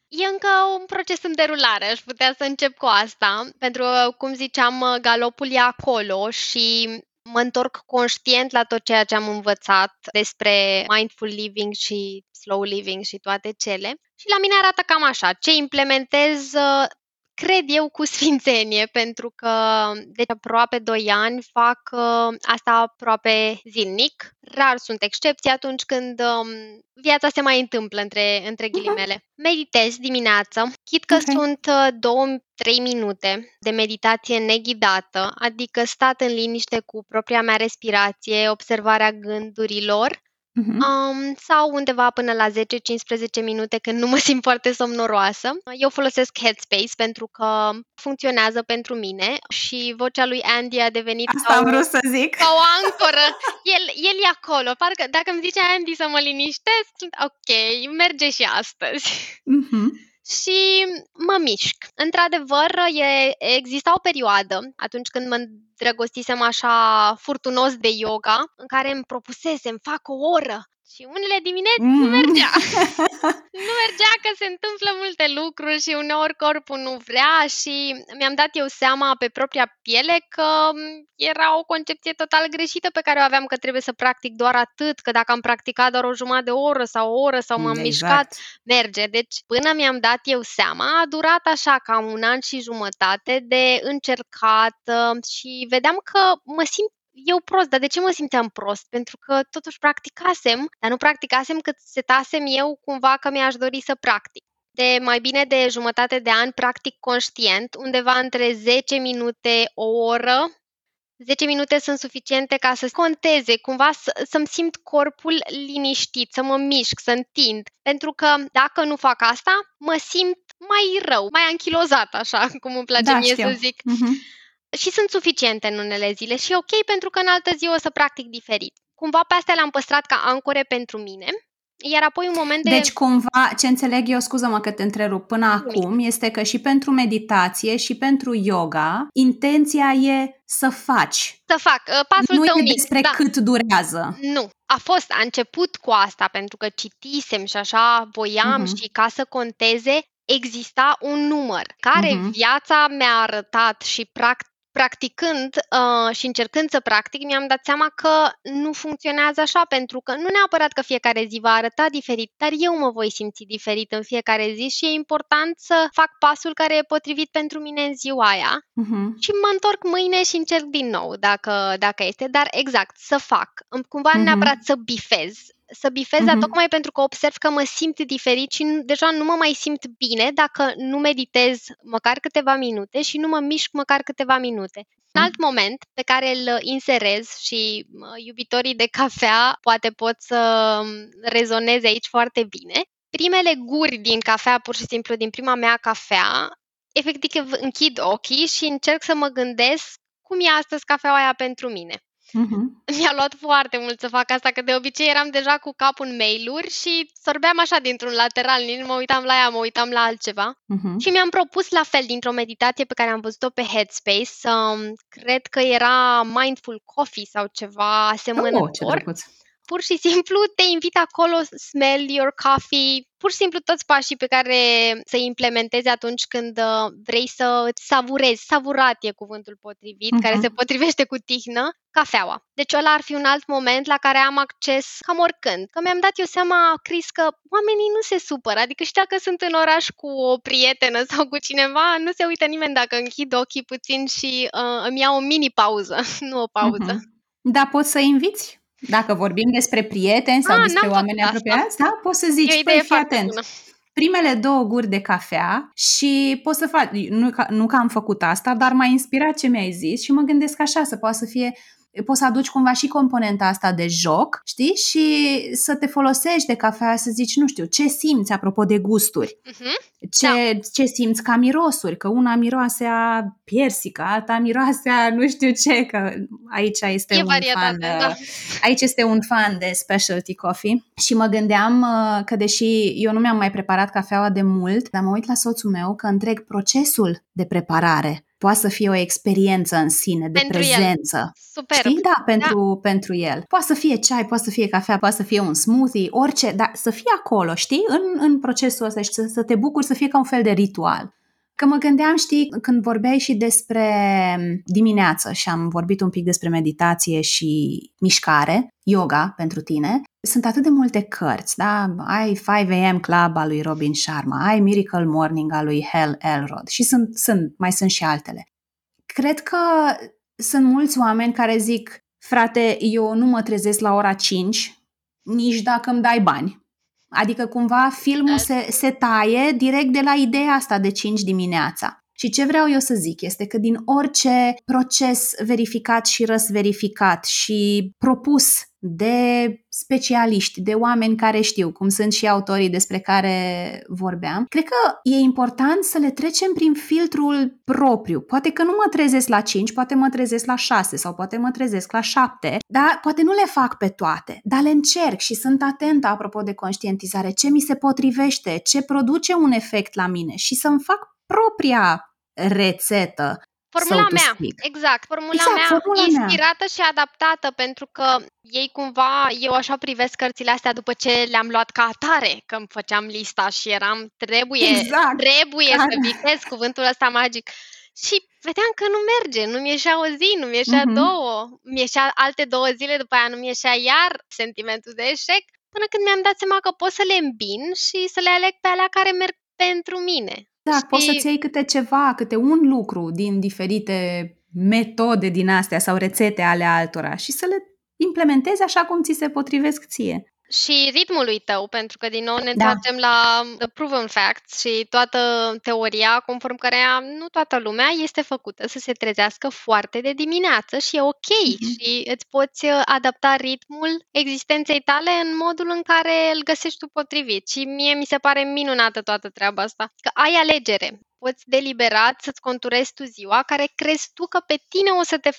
E încă un proces în derulare, aș putea să încep cu asta, pentru că, cum ziceam, galopul e acolo și mă întorc conștient la tot ceea ce am învățat despre mindful living și slow living și toate cele. Și la mine arată cam așa, ce implementez uh, cred eu cu sfințenie, pentru că de aproape 2 ani fac uh, asta aproape zilnic. Rar sunt excepții atunci când um, viața se mai întâmplă între, între ghilimele. Meditez dimineața, chit că Ok. sunt uh, 2-3 minute de meditație neghidată, adică stat în liniște cu propria mea respirație, observarea gândurilor Mhm. Um, sau undeva până la 10-15 minute când nu mă simt foarte somnoroasă. Eu folosesc Headspace pentru că funcționează pentru mine și vocea lui Andy a devenit Asta ca am o, vrut să zic. ca o ancoră. El, el e acolo. Parcă dacă îmi zice Andy să mă liniștesc, sunt ok, merge și astăzi Mhm. Și mă mișc. Într-adevăr, e, exista o perioadă, atunci când mă îndrăgostisem așa furtunos de yoga, în care îmi propusesem, fac o oră. Și unele dimineți nu Mhm. mergea. nu mergea că se întâmplă multe lucruri și uneori corpul nu vrea și mi-am dat eu seama pe propria piele că m, era o concepție total greșită pe care o aveam că trebuie să practic doar atât, că dacă am practicat doar o jumătate de oră sau o oră sau m-am mișcat, Exact. merge. Deci, până mi-am dat eu seama, a durat așa cam un an și jumătate de încercat uh, și vedeam că mă simt eu prost, dar de ce mă simțeam prost? Pentru că totuși practicasem, dar nu practicasem cât setasem eu cumva că mi-aș dori să practic. De mai bine de jumătate de an practic conștient, undeva între 10 minute, o oră, 10 minute sunt suficiente ca să conteze, cumva să, să-mi simt corpul liniștit, să mă mișc, să întind. Pentru că dacă nu fac asta, mă simt mai rău, mai anchilozat, așa cum îmi place Da, mie știu. să zic. Mhm. Și sunt suficiente în unele zile și e ok pentru că în altă zi o să practic diferit. Cumva pe astea le-am păstrat ca ancore pentru mine. iar apoi un moment de... Deci cumva, ce înțeleg eu, scuză-mă că te întrerup, până acum, este că și pentru meditație și pentru yoga, intenția e să faci. Să fac uh, pasul nu tău e mic. despre da. cât durează. Nu. A fost, a început cu asta, pentru că citisem și așa voiam Mhm. și ca să conteze, exista un număr care Mhm. viața mi-a arătat și prac- practicând uh, și încercând să practic, mi-am dat seama că nu funcționează așa, pentru că nu neapărat că fiecare zi va arăta diferit, dar eu mă voi simți diferit în fiecare zi și e important să fac pasul care e potrivit pentru mine în ziua aia Mhm. și mă întorc mâine și încerc din nou dacă, dacă este, dar exact, să fac. Îmi- Cumva Mhm. nu neapărat să bifez, să bifez, dar Mhm. tocmai pentru că observ că mă simt diferit și nu- deja nu mă mai simt bine dacă nu meditez măcar câteva minute și nu mă mișc măcar câteva minute. Un alt moment pe care îl inserez și mă, iubitorii de cafea poate pot să m, rezoneze aici foarte bine. Primele guri din cafea, pur și simplu din prima mea cafea, efectiv închid ochii și încerc să mă gândesc cum e astăzi cafeaua aia pentru mine. Mhm. Mi-a luat foarte mult să fac asta, că de obicei eram deja cu capul în mail-uri și sorbeam așa dintr-un lateral, nici nu mă uitam la ea, mă uitam la altceva. Mhm. Și mi-am propus la fel dintr-o meditație pe care am văzut-o pe Headspace, um, cred că era Mindful Coffee sau ceva Oh, ce asemănător. drăguț. Pur și simplu te invit acolo, smell your coffee, pur și simplu toți pașii pe care să implementezi atunci când uh, vrei să îți savurezi, savurat e cuvântul potrivit, care Mhm. se potrivește cu tihnă, cafeaua. Deci ăla ar fi un alt moment la care am acces cam oricând. Că mi-am dat eu seama, Cris, că oamenii nu se supără, adică și dacă sunt în oraș cu o prietenă sau cu cineva, nu se uită nimeni dacă închid ochii puțin și uh, îmi iau o mini pauză, nu o pauză. Mhm. Da, poți să inviți? Dacă vorbim despre prieteni sau Ah, despre n-am oameni făcut asta. apropiați, da, poți să E o zici, idee păi, fii foarte atent, bună. primele două guri de cafea și poți să faci, nu, că- nu că am făcut asta, dar m-a inspirat ce mi-ai zis și mă gândesc așa, să poată să fie poți să aduci cumva și componenta asta de joc, știi? Și să te folosești de cafea, să zici, nu știu, ce simți apropo de gusturi, Mhm. ce, Da. ce simți ca mirosuri, că una miroase a persică, alta miroase a nu știu ce, că aici este E un varietate, fan, da. uh, aici este un fan de specialty coffee și mă gândeam uh, că deși eu nu mi-am mai preparat cafeaua de mult, dar mă uit la soțul meu că întreg procesul de preparare poate să fie o experiență în sine, de Pentru el. prezență. Superb. Știi? Da, pentru, pentru el. Poate să fie ceai, poate să fie cafea, poate să fie un smoothie, orice, dar să fie acolo, știi? În, în procesul ăsta și să, să te bucuri, să fie ca un fel de ritual. Că mă gândeam, știi, când vorbeai și despre dimineață și am vorbit un pic despre meditație și mișcare, yoga pentru tine, sunt atât de multe cărți, da? Ai 5 AM Club al lui Robin Sharma, ai Miracle Morning al lui Hal Elrod și sunt, sunt, mai sunt și altele. Cred că sunt mulți oameni care zic, frate, eu nu mă trezesc la ora 5, nici dacă îmi dai bani. Adică cumva filmul se, se taie direct de la ideea asta de 5 dimineața. Și ce vreau eu să zic este că din orice proces verificat și răsverificat și propus de specialiști, de oameni care știu, cum sunt și autorii despre care vorbeam, cred că e important să le trecem prin filtrul propriu. Poate că nu mă trezesc la 5, poate mă trezesc la 6 sau poate mă trezesc la 7, dar poate nu le fac pe toate, dar le încerc și sunt atentă apropo de conștientizare, ce mi se potrivește, ce produce un efect la mine și să-mi fac propria rețetă Formula so to mea, speak. exact, formula Exact, mea formula mea. inspirată și adaptată pentru că ei cumva, eu așa privesc cărțile astea după ce le-am luat ca atare, că îmi făceam lista și eram trebuie, Exact. trebuie să Care- bifez cuvântul ăsta magic. Și vedeam că nu merge, nu-mi ieșea o zi, nu-mi ieșea Mhm. două, mi ieșea alte două zile, după aia nu-mi ieșea iar sentimentul de eșec, până când mi-am dat seama că pot să le îmbin și să le aleg pe alea care merg pentru mine. Da, Și- poți să-ți iei câte ceva, câte un lucru din diferite metode din astea sau rețete ale altora și să le implementezi așa cum ți se potrivesc ție. Și ritmului tău, pentru că din nou ne Da. întoarcem la the proven facts și toată teoria conform căreia nu toată lumea este făcută să se trezească foarte de dimineață și e ok Mhm. și îți poți uh, adapta ritmul existenței tale în modul în care îl găsești tu potrivit și mie mi se pare minunată toată treaba asta, că ai alegere. Poți deliberat să-ți conturezi tu ziua care crezi tu că pe tine o să te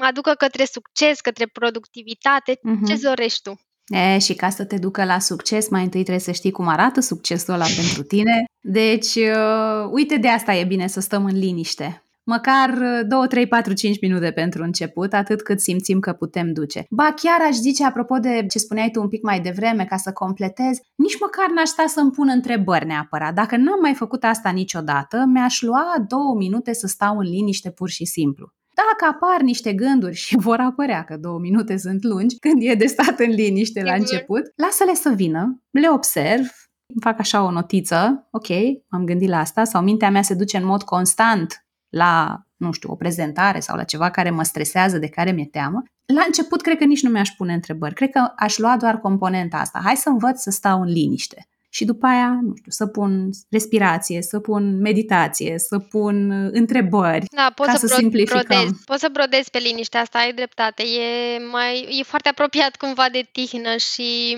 aducă către succes, către productivitate, Mhm. ce dorești tu. E, și ca să te ducă la succes, mai întâi trebuie să știi cum arată succesul ăla pentru tine. Deci, uh, uite, de asta e bine să stăm în liniște. Măcar 2, 3, 4, 5 minute pentru început, atât cât simțim că putem duce. Ba chiar aș zice, apropo de ce spuneai tu un pic mai devreme, ca să completez, nici măcar n-aș sta să-mi pun întrebări neapărat. Dacă n-am mai făcut asta niciodată, mi-aș lua două minute să stau în liniște pur și simplu. Dacă apar niște gânduri și vor apărea, că două minute sunt lungi, când e de stat în liniște la început, lasă-le să vină, le observ, îmi fac așa o notiță, ok, am gândit la asta, sau mintea mea se duce în mod constant la, nu știu, o prezentare sau la ceva care mă stresează, de care mi-e teamă, la început cred că nici nu mi-aș pune întrebări. Cred că aș lua doar componenta asta. Hai să învăț să stau în liniște. Și după aia, nu știu, să pun respirație, să pun meditație, să pun întrebări, da, poți ca să, să bro- simplificăm. Brodezi, poți să brodezi pe liniștea asta, ai dreptate. E, mai, e foarte apropiat cumva de tihnă și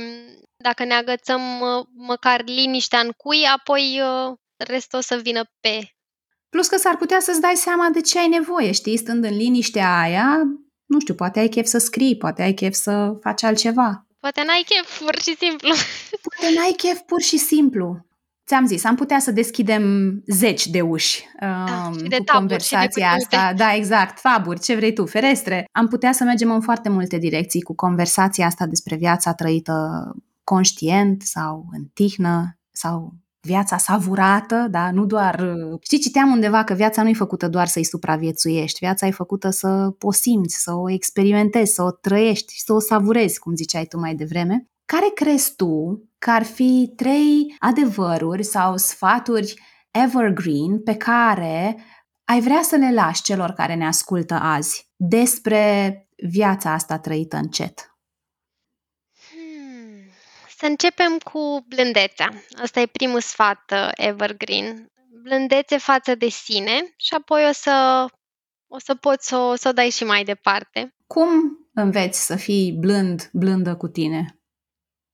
dacă ne agățăm măcar liniștea în cui, apoi restul o să vină pe Plus că s-ar putea să-ți dai seama de ce ai nevoie, știi? Stând în liniștea aia, nu știu, poate ai chef să scrii, poate ai chef să faci altceva. Poate n-ai chef, pur și simplu. Poate n-ai chef, pur și simplu. Ți-am zis, am putea să deschidem zeci de uși da, um, de cu taburi, conversația și de asta. Da, exact, taburi, ce vrei tu, ferestre. Am putea să mergem în foarte multe direcții cu conversația asta despre viața trăită conștient sau în tihnă sau viața savurată, da? nu doar... Știi, citeam undeva că viața nu e făcută doar să-i supraviețuiești, viața e făcută să o simți, să o experimentezi, să o trăiești, să o savurezi, cum ziceai tu mai devreme. Care crezi tu că ar fi trei adevăruri sau sfaturi evergreen pe care ai vrea să le lași celor care ne ascultă azi despre viața asta trăită încet? Să începem cu blândețea. Asta e primul sfat uh, evergreen. Blândețe față de sine și apoi o să, o să poți să o, să o dai și mai departe. Cum înveți să fii blând, blândă cu tine?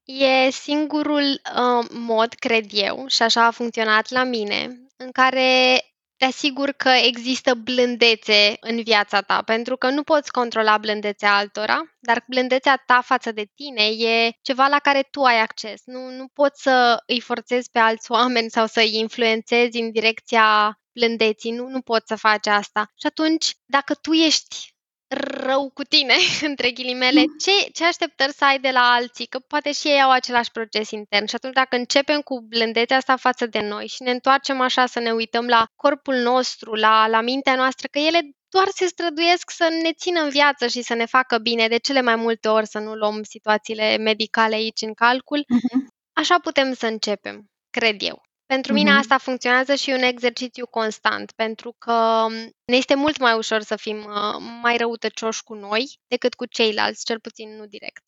E singurul uh, mod, cred eu, și așa a funcționat la mine, în care te asigur că există blândețe în viața ta, pentru că nu poți controla blândețea altora, dar blândețea ta față de tine e ceva la care tu ai acces. Nu, nu poți să îi forțezi pe alți oameni sau să îi influențezi în direcția blândeții, nu, nu poți să faci asta. Și atunci, dacă tu ești rău cu tine, între ghilimele, mm. ce, ce așteptări să ai de la alții? Că poate și ei au același proces intern și atunci dacă începem cu blândețea asta față de noi și ne întoarcem așa să ne uităm la corpul nostru, la, la mintea noastră, că ele doar se străduiesc să ne țină în viață și să ne facă bine, de cele mai multe ori să nu luăm situațiile medicale aici în calcul, mm-hmm. așa putem să începem, cred eu. Pentru mine mm-hmm. asta funcționează și e un exercițiu constant, pentru că ne este mult mai ușor să fim uh, mai răutăcioși cu noi decât cu ceilalți, cel puțin nu direct.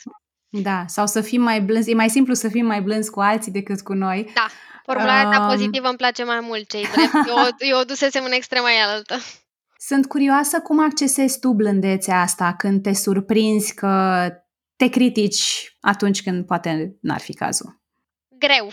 Da, sau să fim mai blânzi, e mai simplu să fim mai blânzi cu alții decât cu noi. Da, formularea ta um... pozitivă îmi place mai mult, cei drept. Eu, eu o dusesem în extrema altă. Sunt curioasă cum accesezi tu blândețea asta când te surprinzi că te critici atunci când poate n-ar fi cazul. Greu,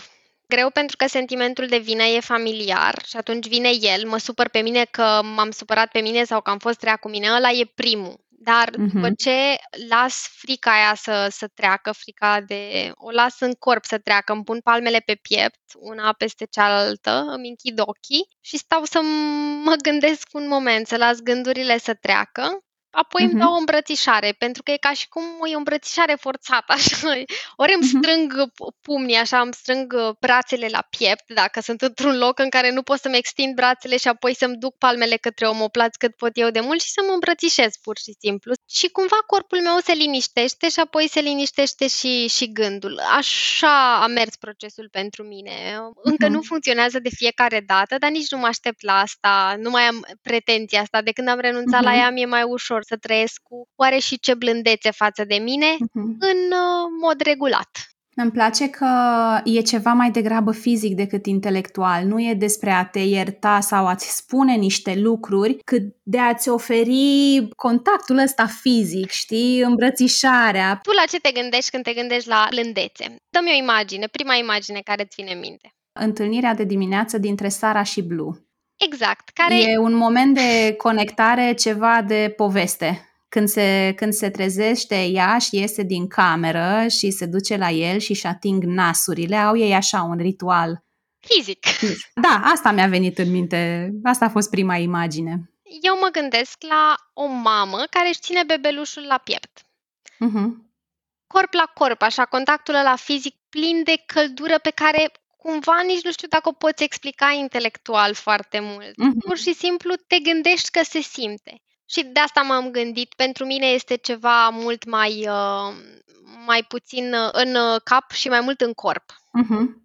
greu pentru că sentimentul de vină e familiar și atunci vine el, mă supăr pe mine că m-am supărat pe mine sau că am fost rea cu mine, ăla e primul. Dar uh-huh. după ce las frica aia să, să treacă, frica de... o las în corp să treacă, îmi pun palmele pe piept, una peste cealaltă, îmi închid ochii și stau să m- mă gândesc un moment, să las gândurile să treacă apoi uh-huh. îmi dau o îmbrățișare, pentru că e ca și cum e o îmbrățișare forțată, așa. Ori îmi uh-huh. strâng pumnii, așa, îmi strâng uh, brațele la piept, dacă sunt într-un loc în care nu pot să-mi extind brațele și apoi să-mi duc palmele către omoplați cât pot eu de mult și să mă îmbrățișez pur și simplu. Și cumva corpul meu se liniștește și apoi se liniștește și, și gândul. Așa a mers procesul pentru mine. Încă uh-huh. nu funcționează de fiecare dată, dar nici nu mă aștept la asta, nu mai am pretenția asta. De când am renunțat uh-huh. la ea, mi-e mai ușor ușor să trăiesc cu oare și ce blândețe față de mine uh-huh. în uh, mod regulat. Îmi place că e ceva mai degrabă fizic decât intelectual. Nu e despre a te ierta sau a-ți spune niște lucruri, cât de a-ți oferi contactul ăsta fizic, știi, îmbrățișarea. Tu la ce te gândești când te gândești la blândețe? Dă-mi o imagine, prima imagine care îți vine în minte. Întâlnirea de dimineață dintre Sara și Blue. Exact. Care... E un moment de conectare, ceva de poveste. când se, când se trezește ea și iese din cameră și se duce la el și își ating nasurile, au ei așa un ritual. Fizic. Da, asta mi-a venit în minte. Asta a fost prima imagine. Eu mă gândesc la o mamă care își ține bebelușul la piept. Uh-huh. Corp la corp, așa, contactul ăla fizic plin de căldură pe care cumva nici nu știu dacă o poți explica intelectual foarte mult. Uh-huh. Pur și simplu te gândești că se simte. Și de asta m-am gândit. Pentru mine este ceva mult mai, uh, mai puțin uh, în uh, cap și mai mult în corp. Uh-huh.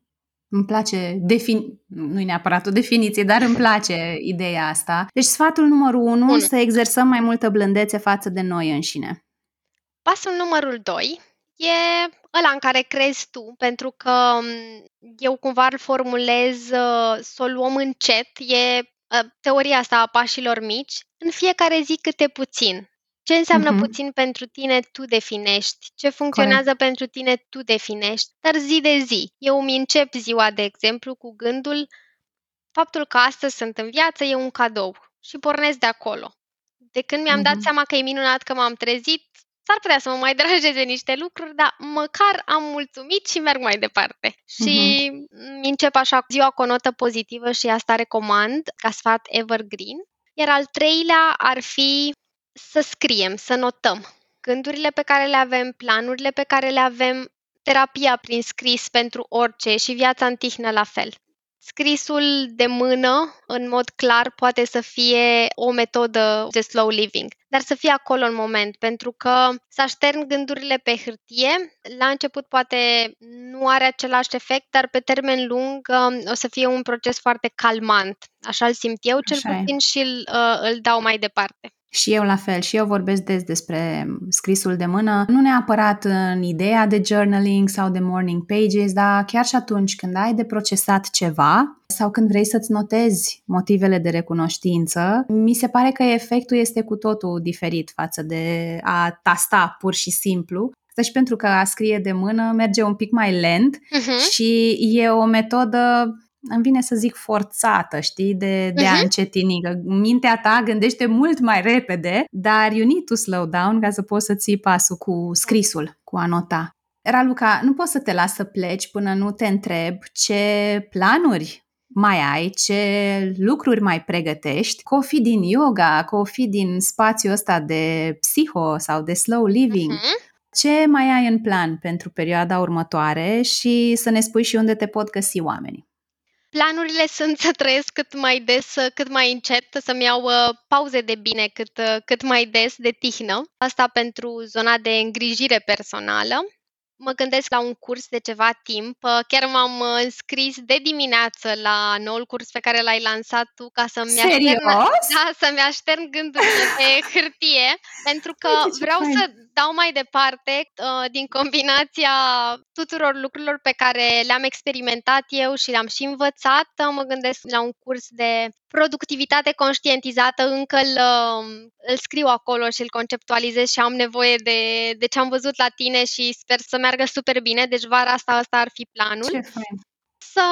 Îmi place, defin... nu e neapărat o definiție, dar îmi place ideea asta. Deci sfatul numărul unu, Unu. să exersăm mai multă blândețe față de noi înșine. Pasul numărul 2 e ăla în care crezi tu, pentru că m, eu cumva îl formulez uh, să o luăm încet, e uh, teoria asta a pașilor mici, în fiecare zi câte puțin. Ce înseamnă Mhm. puțin pentru tine, tu definești. Ce funcționează pentru tine, tu definești. Dar zi de zi. Eu îmi încep ziua, de exemplu, cu gândul faptul că astăzi sunt în viață e un cadou și pornesc de acolo. De când mi-am dat Mhm. seama că e minunat că m-am trezit, s-ar putea să mă mai deranjeze niște lucruri, dar măcar am mulțumit și merg mai departe. Și îmi încep așa ziua cu o notă pozitivă și asta recomand ca sfat evergreen. Iar al treilea ar fi să scriem, să notăm gândurile pe care le avem, planurile pe care le avem, terapia prin scris pentru orice și viața în tihnă la fel. Scrisul de mână, în mod clar, poate să fie o metodă de slow living, dar să fie acolo în moment, pentru că să aștern gândurile pe hârtie, la început poate nu are același efect, dar pe termen lung um, o să fie un proces foarte calmant. Așa îl simt eu, cel Așa e. puțin, și îl, uh, îl dau mai departe. Și eu la fel, și eu vorbesc des despre scrisul de mână, nu neapărat în ideea de journaling sau de morning pages, dar chiar și atunci când ai de procesat ceva sau când vrei să-ți notezi motivele de recunoștință, mi se pare că efectul este cu totul diferit față de a tasta pur și simplu. Asta și pentru că a scrie de mână merge un pic mai lent Uh-huh. și e o metodă îmi vine să zic forțată, știi, de, de a Mhm. încetini, că mintea ta gândește mult mai repede, dar you need to slow down ca să poți să ții pasul cu scrisul, cu a nota. Raluca, nu poți să te las să pleci până nu te întreb ce planuri mai ai, ce lucruri mai pregătești, că o fi din yoga, că o fi din spațiul ăsta de psiho sau de slow living. Uh-huh. Ce mai ai în plan pentru perioada următoare și să ne spui și unde te pot găsi oamenii. Planurile sunt să trăiesc cât mai des, uh, cât mai încet, să-mi iau uh, pauze de bine cât, uh, cât mai des, de tihnă. Asta pentru zona de îngrijire personală. Mă gândesc la un curs de ceva timp. Uh, Chiar m-am uh, înscris de dimineață la noul curs pe care l-ai lansat tu ca să-mi aștern, Serios? da, să-mi aștern gândurile pe hârtie, pentru că Uite ce vreau fain. să dau mai departe uh, din combinația tuturor lucrurilor pe care le-am experimentat eu și le-am și învățat. Uh, Mă gândesc la un curs de productivitate conștientizată, încă îl, uh, îl scriu acolo și îl conceptualizez și am nevoie de, de ce am văzut la tine și sper să meargă super bine. Deci vara asta asta ar fi planul Ce fain. să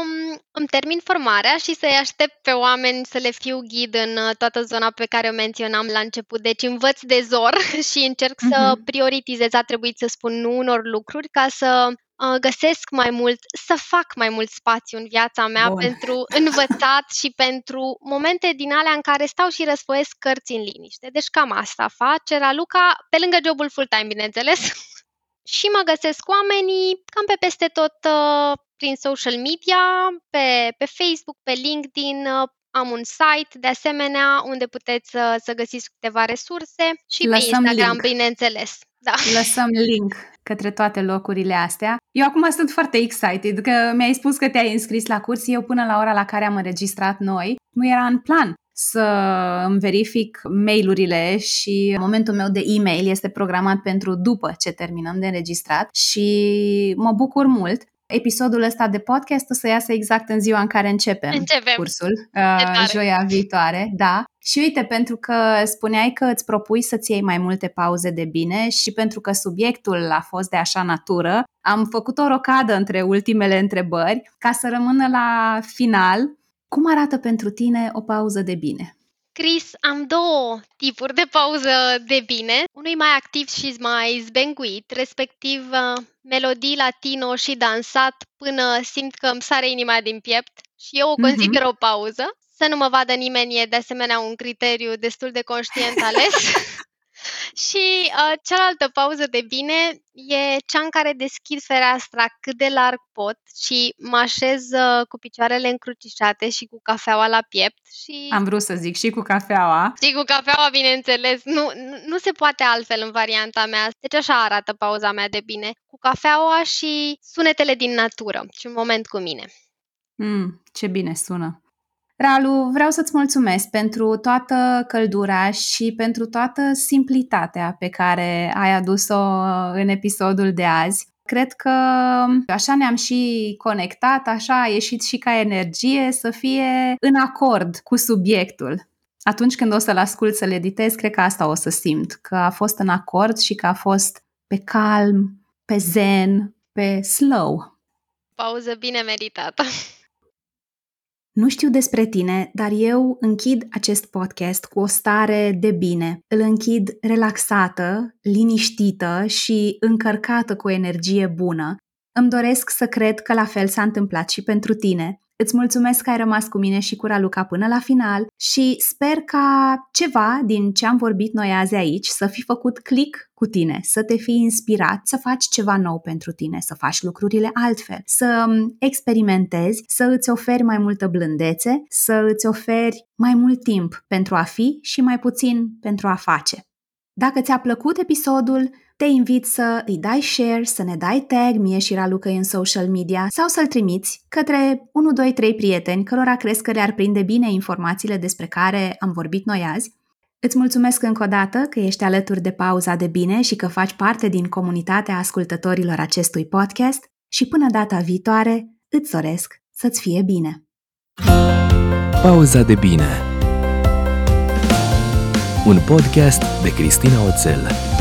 um, îmi termin formarea și să-i aștept pe oameni să le fiu ghid în uh, toată zona pe care o menționam la început. Deci învăț de zor și încerc să Mhm. prioritizez. A trebuit să spun nu unor lucruri ca să uh, găsesc mai mult, să fac mai mult spațiu în viața mea Bun. pentru învățat și pentru momente din alea în care stau și răsfoiesc cărți în liniște. Deci cam asta face Raluca, pe lângă jobul full-time, bineînțeles. și mă găsesc oamenii cam pe peste tot uh, prin social media, pe, pe Facebook, pe LinkedIn, uh, am un site de asemenea unde puteți uh, să găsiți câteva resurse și pe Lăsăm Instagram, link. bineînțeles. Da. Lăsăm link către toate locurile astea. Eu acum sunt foarte excited că mi-ai spus că te-ai înscris la curs. Eu până la ora la care am înregistrat noi, nu era în plan să îmi verific mail-urile și momentul meu de e-mail este programat pentru după ce terminăm de înregistrat și mă bucur mult. Episodul ăsta de podcast o să iasă exact în ziua în care începem, Începem. cursul, tare. uh, joia viitoare, da. Și uite, pentru că spuneai că îți propui să-ți iei mai multe pauze de bine și pentru că subiectul a fost de așa natură, am făcut o rocadă între ultimele întrebări ca să rămână la final. Cum arată pentru tine o pauză de bine? Chris, am două tipuri de pauză de bine. Unul e mai activ și mai zbenguit, respectiv uh, melodii latino și dansat până simt că îmi sare inima din piept și eu o mhm. consider mm-hmm. o pauză. Să nu mă vadă nimeni e de asemenea un criteriu destul de conștient ales. Și uh, cealaltă pauză de bine e cea în care deschid fereastra cât de larg pot și mă așez uh, cu picioarele încrucișate și cu cafeaua la piept. Și... Am vrut să zic și cu cafeaua. Și cu cafeaua, bineînțeles. Nu, nu, nu se poate altfel în varianta mea. Deci așa arată pauza mea de bine. Cu cafeaua și sunetele din natură și un moment cu mine. Mm, ce bine sună! Ralu, vreau să-ți mulțumesc pentru toată căldura și pentru toată simplitatea pe care ai adus-o în episodul de azi. Cred că așa ne-am și conectat, așa a ieșit și ca energie să fie în acord cu subiectul. Atunci când o să-l ascult să-l editez, cred că asta o să simt, că a fost în acord și că a fost pe calm, pe zen, pe slow. Pauză bine meritată. Nu știu despre tine, dar eu închid acest podcast cu o stare de bine. Îl închid relaxată, liniștită și încărcată cu energie bună. Îmi doresc să cred că la fel s-a întâmplat și pentru tine. Îți mulțumesc că ai rămas cu mine și cu Raluca până la final și sper ca ceva din ce am vorbit noi azi aici să fi făcut click cu tine, să te fi inspirat să faci ceva nou pentru tine, să faci lucrurile altfel, să experimentezi, să îți oferi mai multă blândețe, să îți oferi mai mult timp pentru a fi și mai puțin pentru a face. Dacă ți-a plăcut episodul, te invit să îi dai share, să ne dai tag mie și Raluca în social media sau să-l trimiți către 1, 2, 3 prieteni cărora crezi că le-ar prinde bine informațiile despre care am vorbit noi azi. Îți mulțumesc încă o dată că ești alături de pauza de bine și că faci parte din comunitatea ascultătorilor acestui podcast și până data viitoare îți doresc să-ți fie bine. Pauza de bine Un podcast de Cristina Oțel